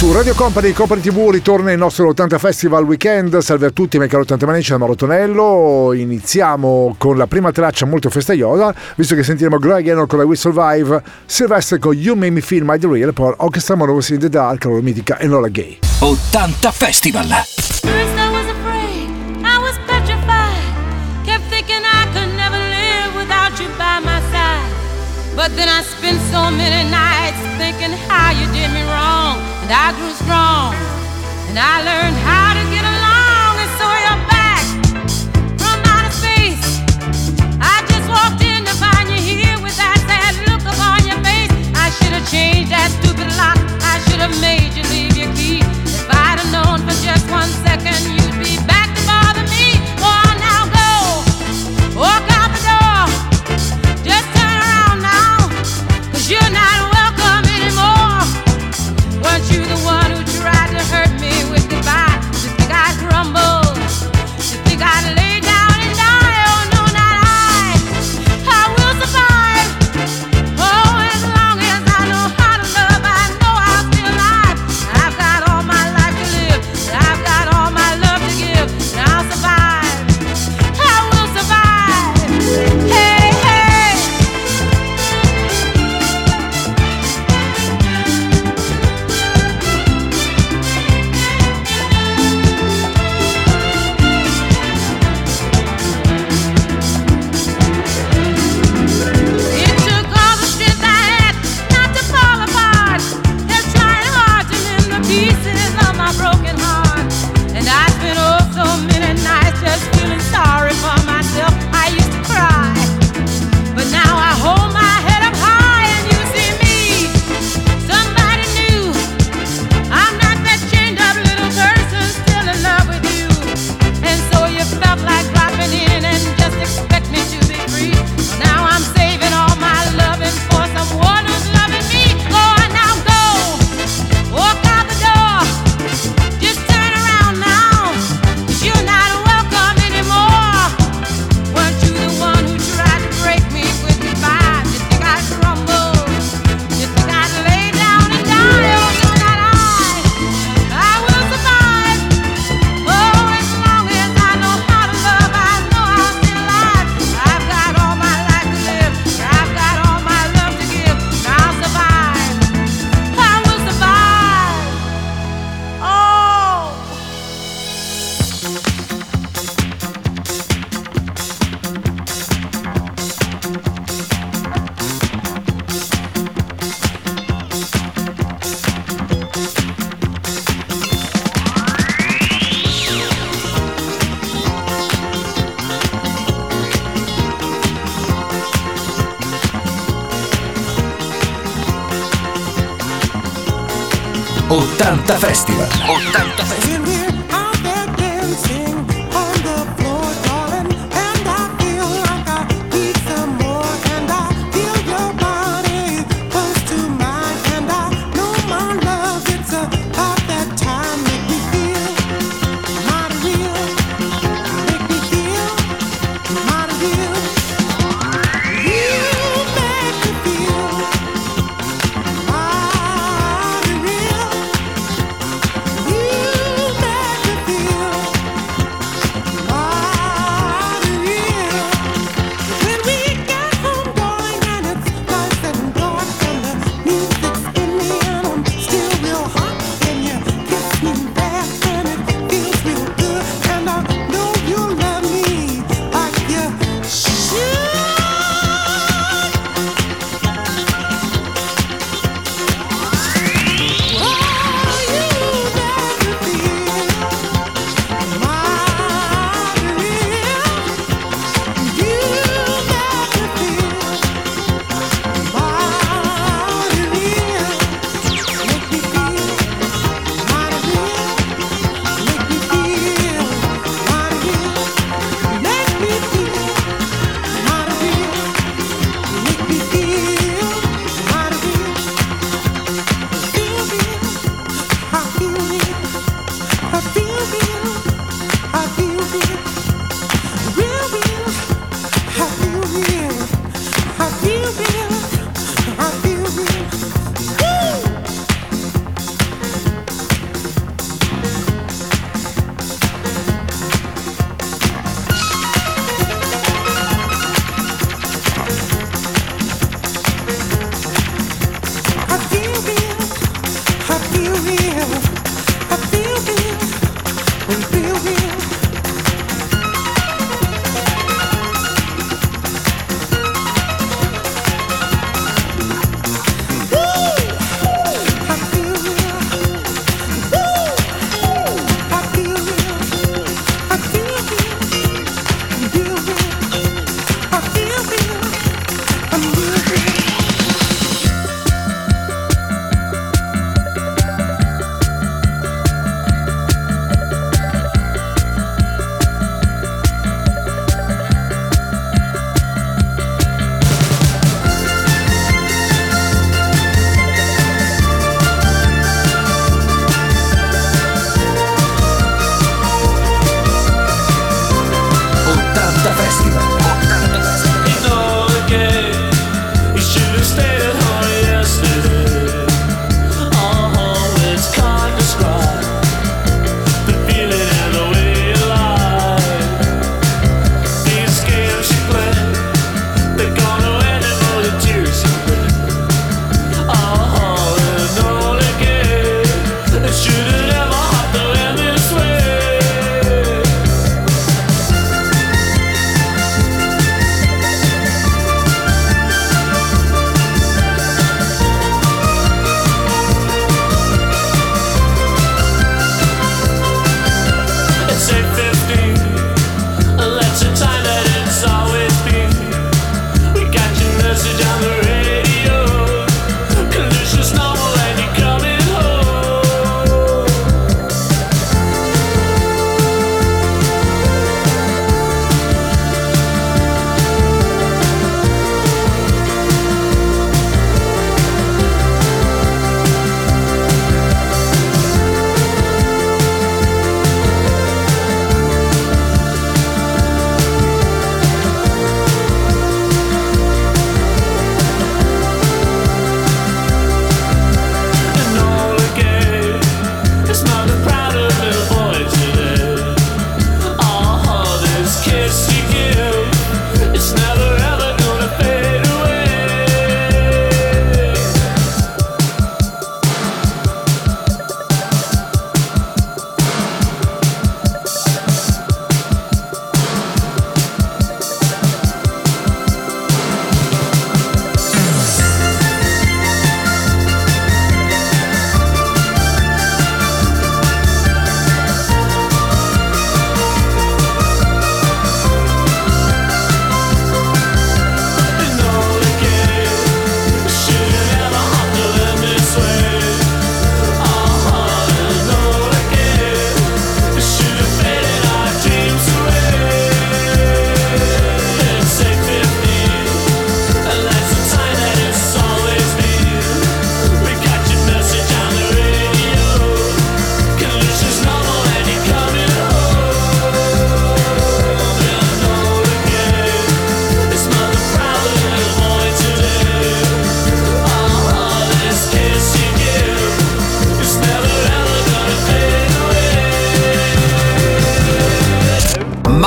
Su Radio Company Company TV ritorna il nostro 80 Festival Weekend. Salve a tutti, Michele 80 Manici da Marotonello. Iniziamo con la prima traccia molto festaiosa, visto che sentiremo Greg Hannon con la We Survive, Sylvester con You Made Me Feel My The Real, poi Orchestra Morose in The Dark, la mitica e Nola Gay. 80 Festival! But then I spent so many nights and I learned how to 80 Festival. 80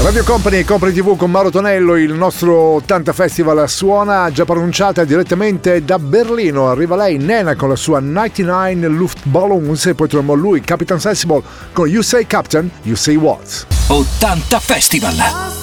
Radio Company e Company TV con Mauro Tonello, il nostro 80 Festival suona già pronunciata direttamente da Berlino. Arriva lei, Nena, con la sua 99 Luftballons e poi troviamo lui, Capitan Sensible, con You Say Captain, You Say What. 80 Festival.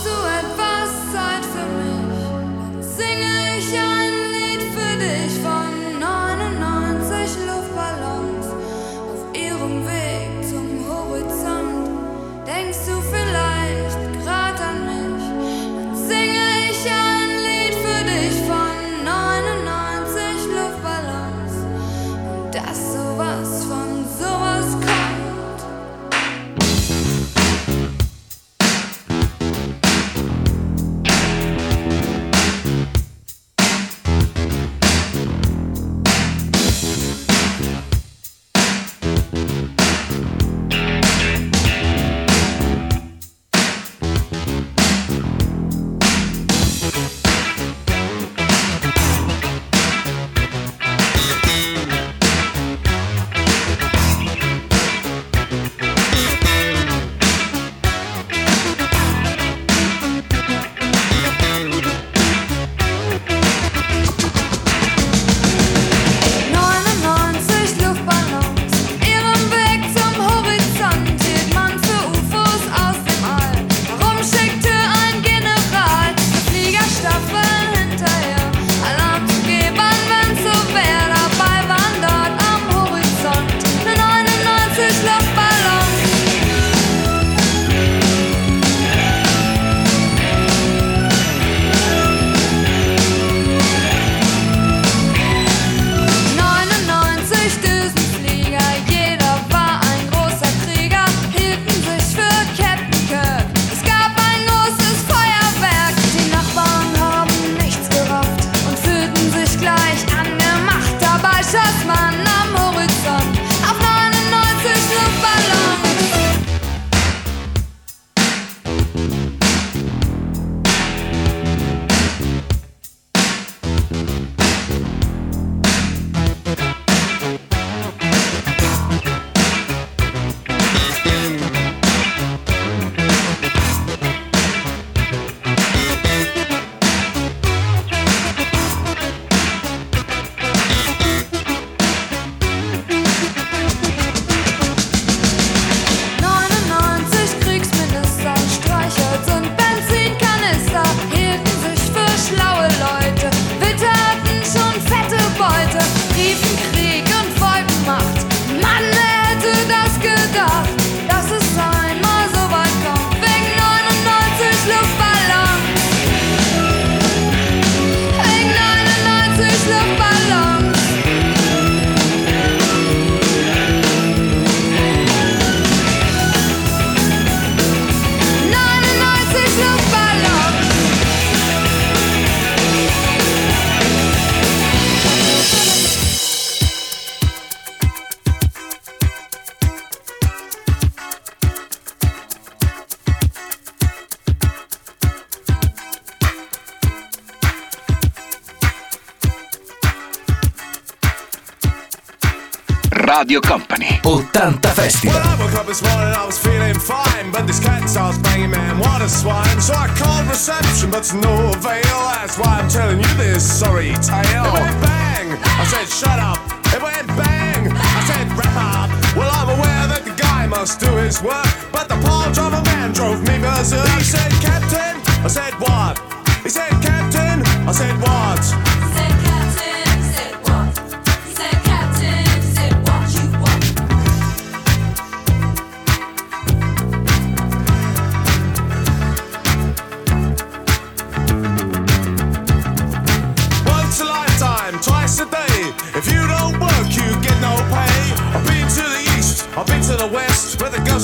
Aware that the guy must do his work, but the palm driver man drove me berserk. He said, Captain. I said, what? He said, Captain. I said, what?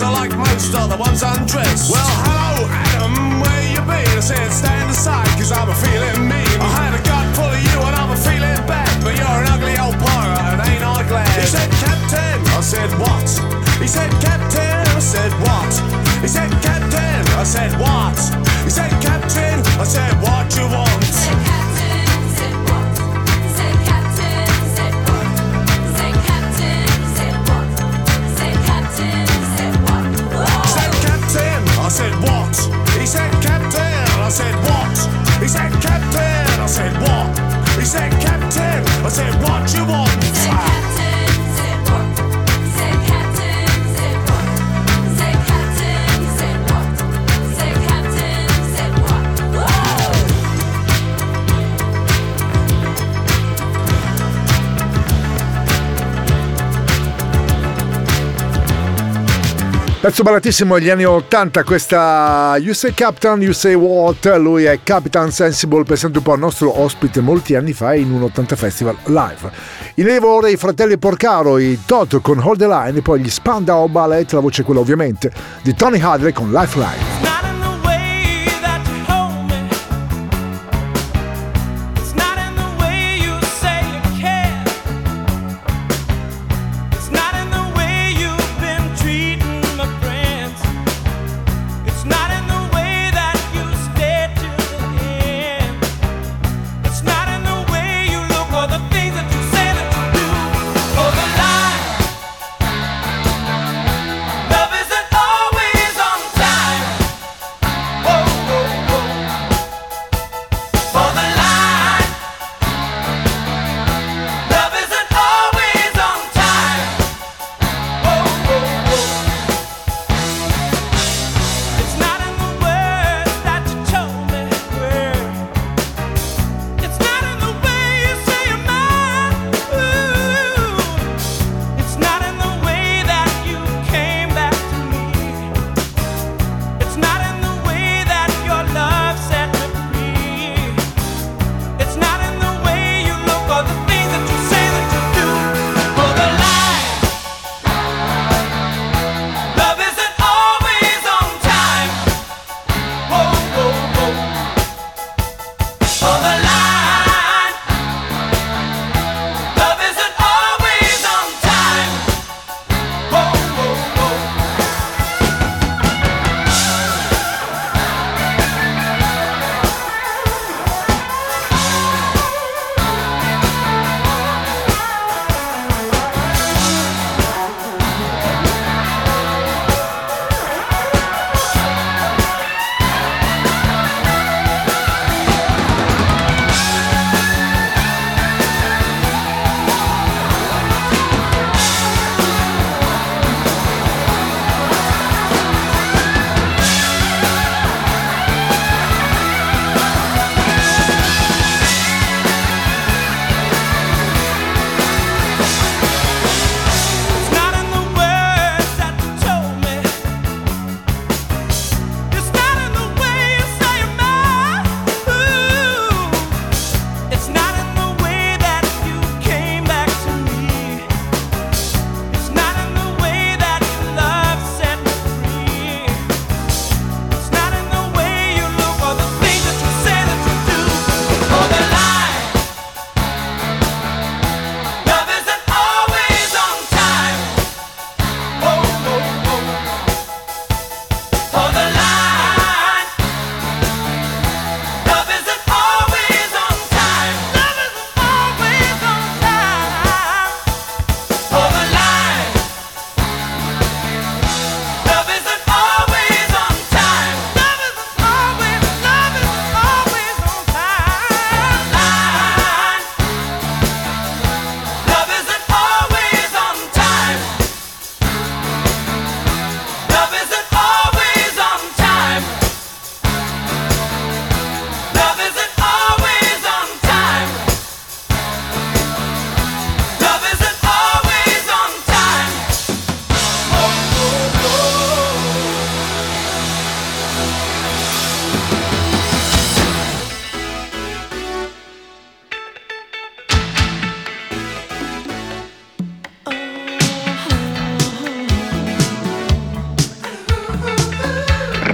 fellas are like most other ones undressed. Well, hello, Adam, where you been? I said, stand aside, cause I'm a feeling mean. I had a gut full of you and I'm a feeling bad, but you're an ugly old pirate and ain't I glad? He said, Captain, I said, what? He said, Captain, I said, what? He said, Captain, I said, what? He said, Captain, I said, what you want? said, What? He said, Captain. I said, What? He said, Captain. I said, What? He said, Captain. I said, What you want? Pezzo baratissimo degli anni 80, questa You Say Captain, You Say What, lui è Capitan Sensible, presente un po' al nostro ospite molti anni fa in un 80 Festival live. In lavoro i fratelli Porcaro, i Todd con Hold the Line e poi gli Spandau Ballet, la voce è quella ovviamente di Tony Hadley con Lifeline.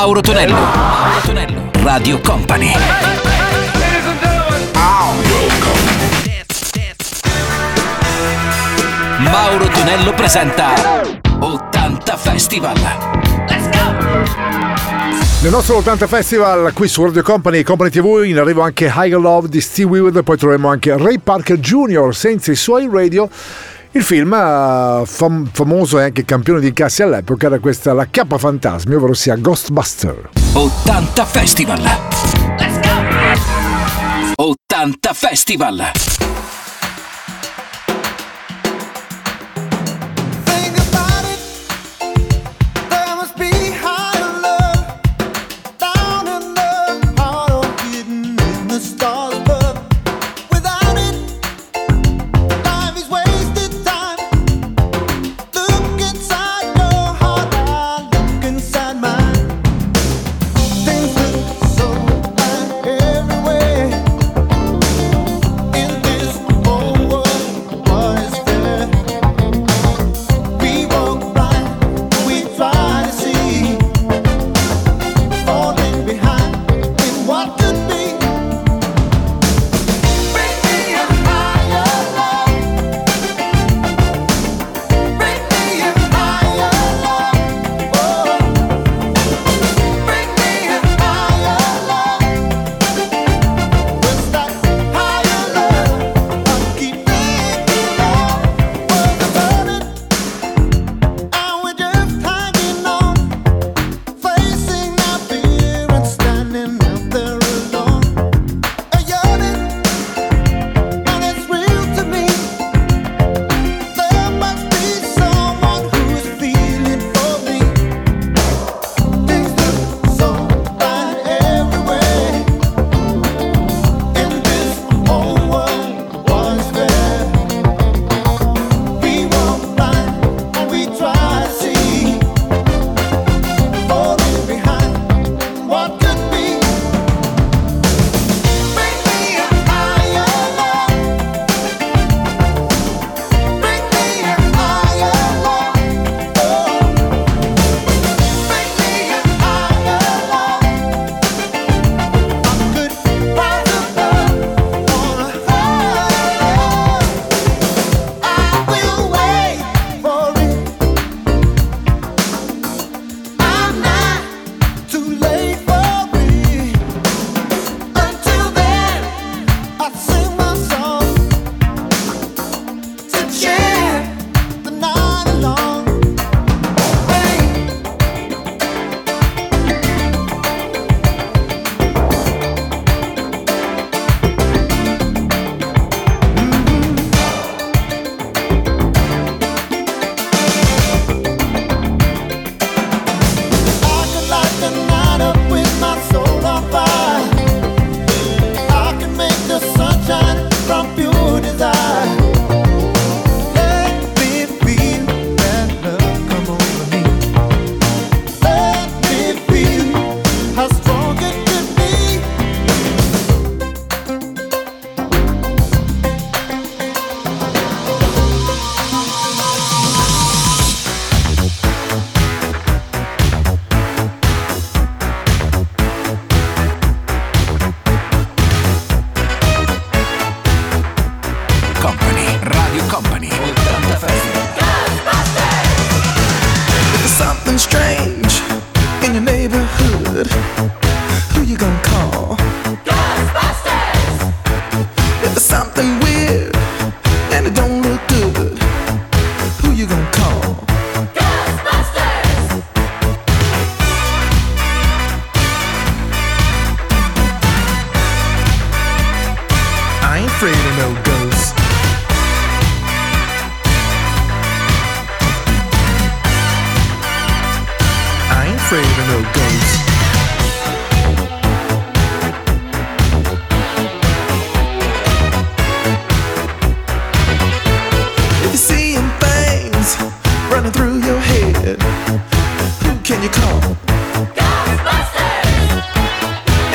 Mauro Tonello. Mauro Tonello. Radio Company. Mauro Tonello presenta 80 Festival. Let's go! Nel nostro 80 Festival qui su Radio Company e Company TV in arrivo anche Higher Love di Steve Weaver poi troveremo anche Ray Parker Jr. senza i suoi radio il film, eh, fam- famoso e anche campione di incassi all'epoca, era questa La Chiappa Fantasmi, ovvero sia Ghostbuster. 80 Festival! Let's go! 80 Festival!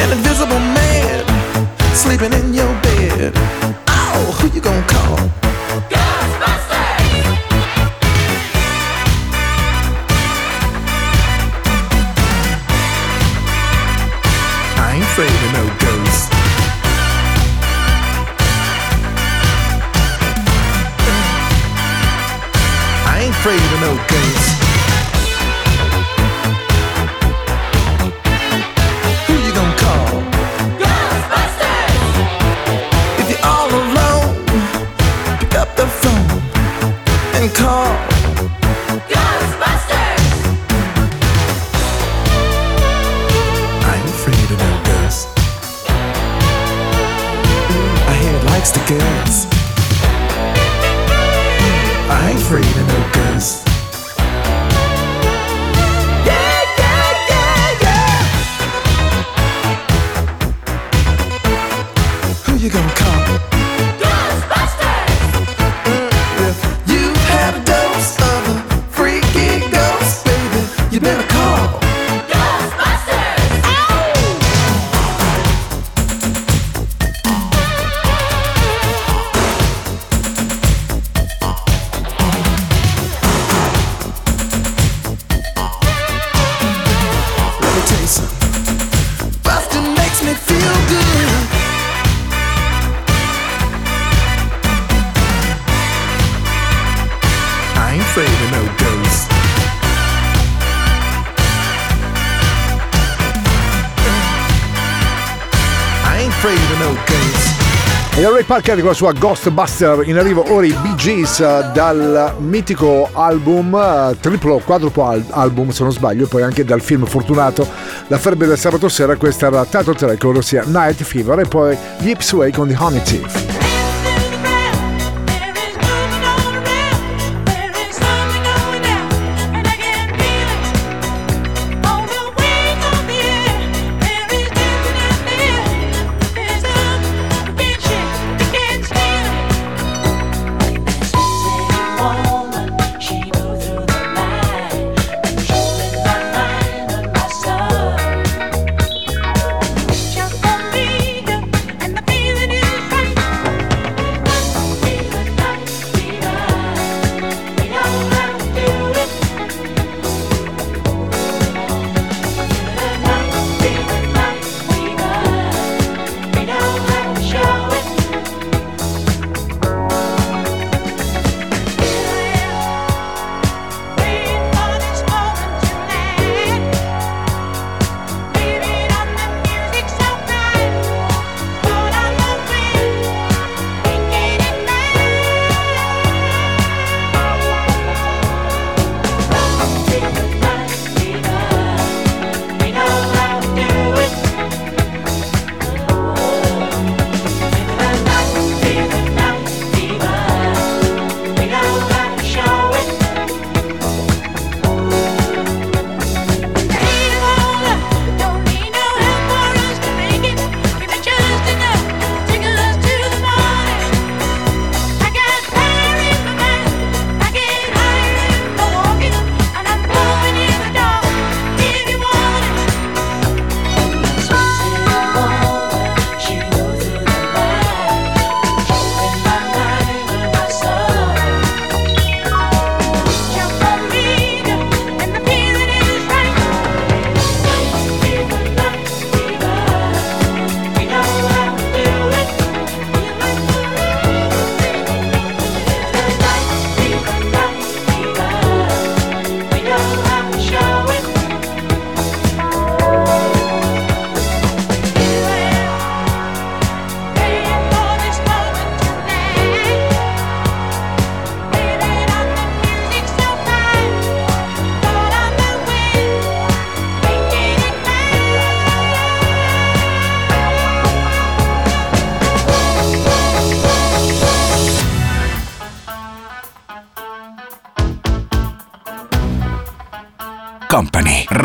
an invisible man sleeping in your bed. Oh, who you gonna call? Ghostbusters! I ain't afraid of no ghosts. I ain't afraid of no ghosts. Parker con la sua Ghostbuster in arrivo ora i Bee Gees eh, dal mitico album, eh, triplo quadruplo al- album se non sbaglio, poi anche dal film fortunato La Ferbe del sabato sera, questa era title track, ossia Night Fever e poi gli Ipsway con The Honey Thief.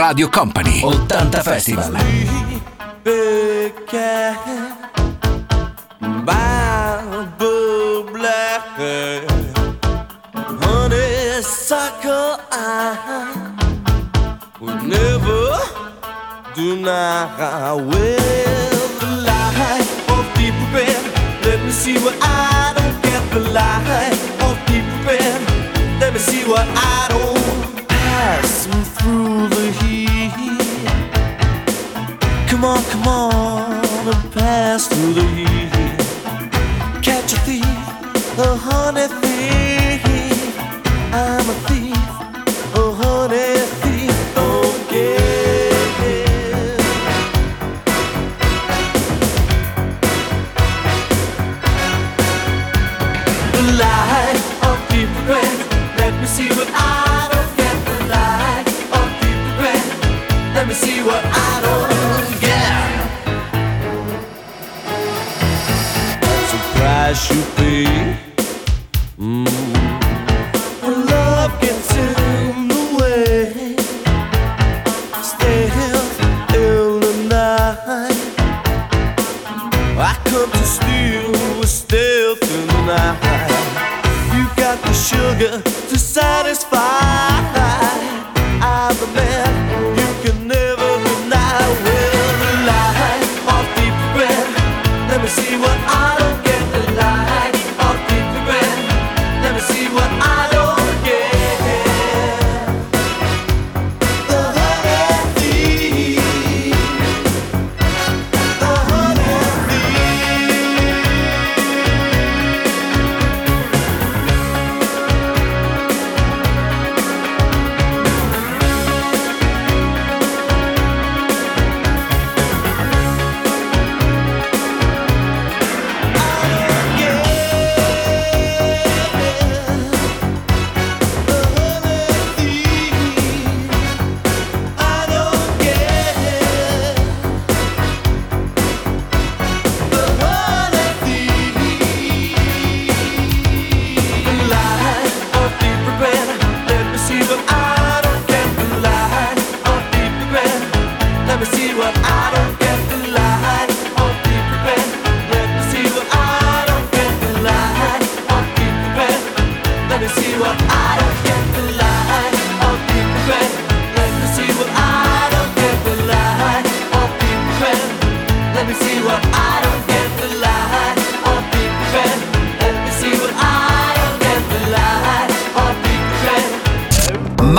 Radio Company, 80 Festival. The let me see what I don't get. The light Come on, come on, and pass through the heat. Catch a thief, a honey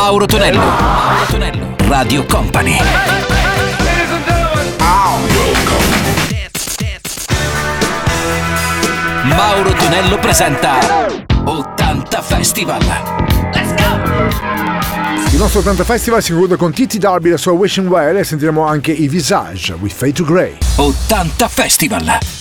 Mauro Tonello. Mauro Tonello. Radio Company. Mauro Tonello presenta 80 Festival. Let's go! Il nostro 80 Festival si conclude con Titi Darby e la sua Wishing Well e sentiremo anche i Visage with Fade to Grey. 80 Festival.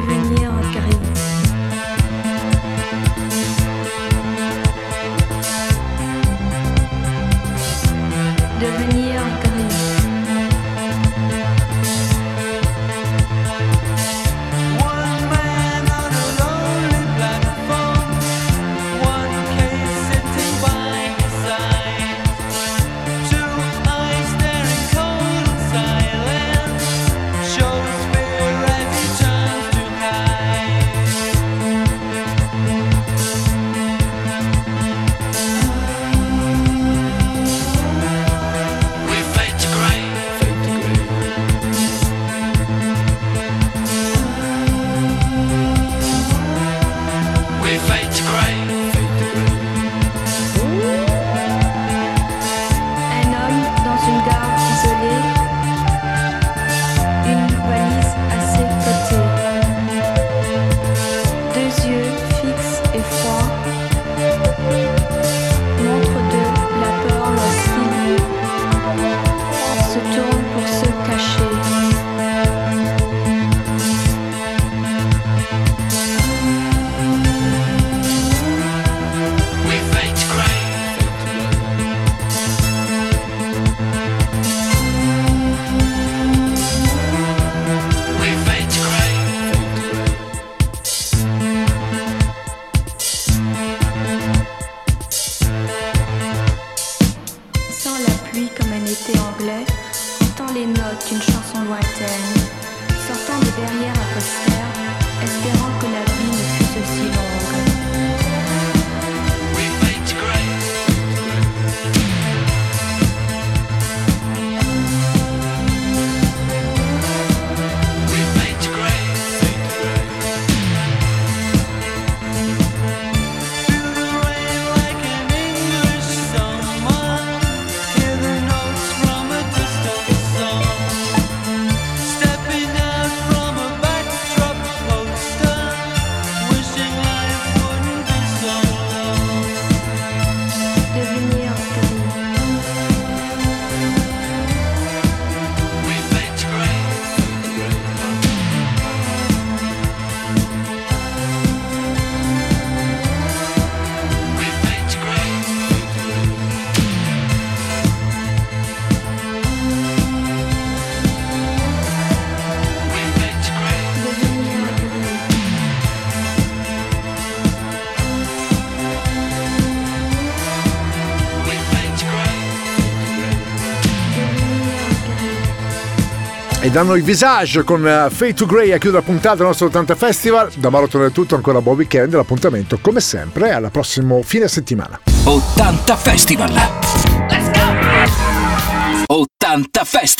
Danno il visage con eh, Fade to Grey a chiudere la puntata del nostro 80 Festival. Da Maroton è tutto, ancora buon weekend. L'appuntamento, come sempre, alla prossima fine settimana. 80 Festival. Let's go! 80 Festival.